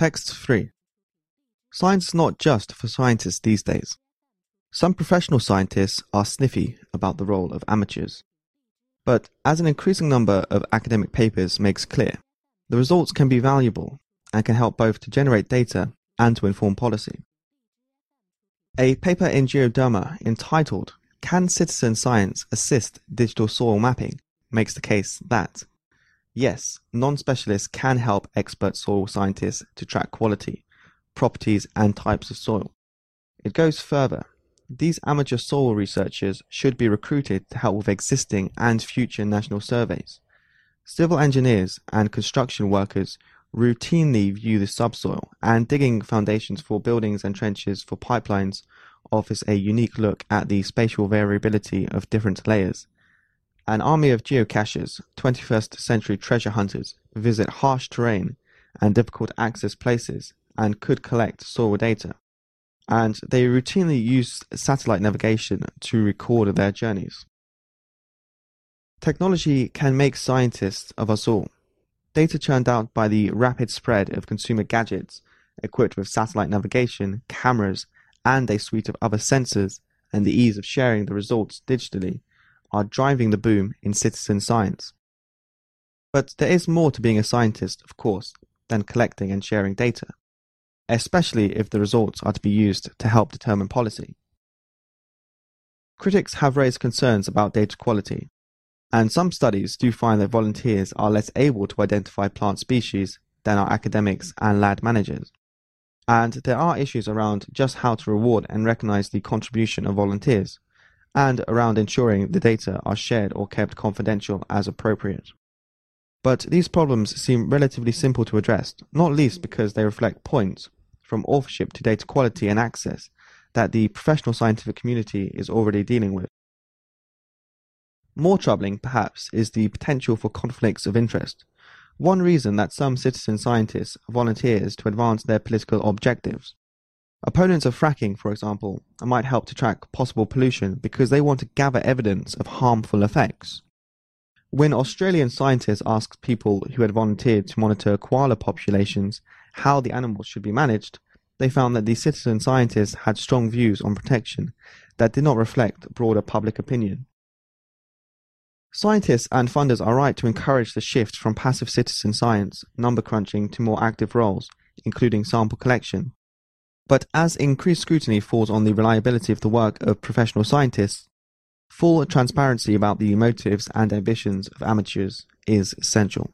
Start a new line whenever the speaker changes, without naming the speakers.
Text 3. Science is not just for scientists these days. Some professional scientists are sniffy about the role of amateurs. But as an increasing number of academic papers makes clear, the results can be valuable and can help both to generate data and to inform policy. A paper in Geoderma entitled Can Citizen Science Assist Digital Soil Mapping makes the case that yes, non specialists can help expert soil scientists to track quality, properties, and types of soil. It goes further. These amateur soil researchers should be recruited to help with existing and future national surveys. Civil engineers and construction workers routinely view the subsoil, and digging foundations for buildings and trenches for pipelines offers a unique look at the spatial variability of different layers. An army of geocachers, 21st century treasure hunters, visit harsh terrain and difficult access places and could collect soil data. And they routinely use satellite navigation to record their journeys. Technology can make scientists of us all. Data churned out by the rapid spread of consumer gadgets equipped with satellite navigation, cameras, and a suite of other sensors, and the ease of sharing the results digitally, are driving the boom in citizen science. But there is more to being a scientist, of course, than collecting and sharing data, especially if the results are to be used to help determine policy. Critics have raised concerns about data quality, and some studies do find that volunteers are less able to identify plant species than are academics and lab managers. And there are issues around just how to reward and recognize the contribution of volunteers, and around ensuring the data are shared or kept confidential as appropriate. But these problems seem relatively simple to address, not least because they reflect points, from authorship to data quality and access, that the professional scientific community is already dealing with. More troubling, perhaps, is the potential for conflicts of interest. One reason that some citizen scientists volunteers to advance their political objectives. Opponents of fracking, for example, might help to track possible pollution because they want to gather evidence of harmful effects. When Australian scientists asked people who had volunteered to monitor koala populations how the animals should be managed, they found that the citizen scientists had strong views on protection that did not reflect broader public opinion. Scientists and funders are right to encourage the shift from passive citizen science, number crunching, to more active roles, including sample collection. But as increased scrutiny falls on the reliability of the work of professional scientists, full transparency about the motives and ambitions of amateurs is essential.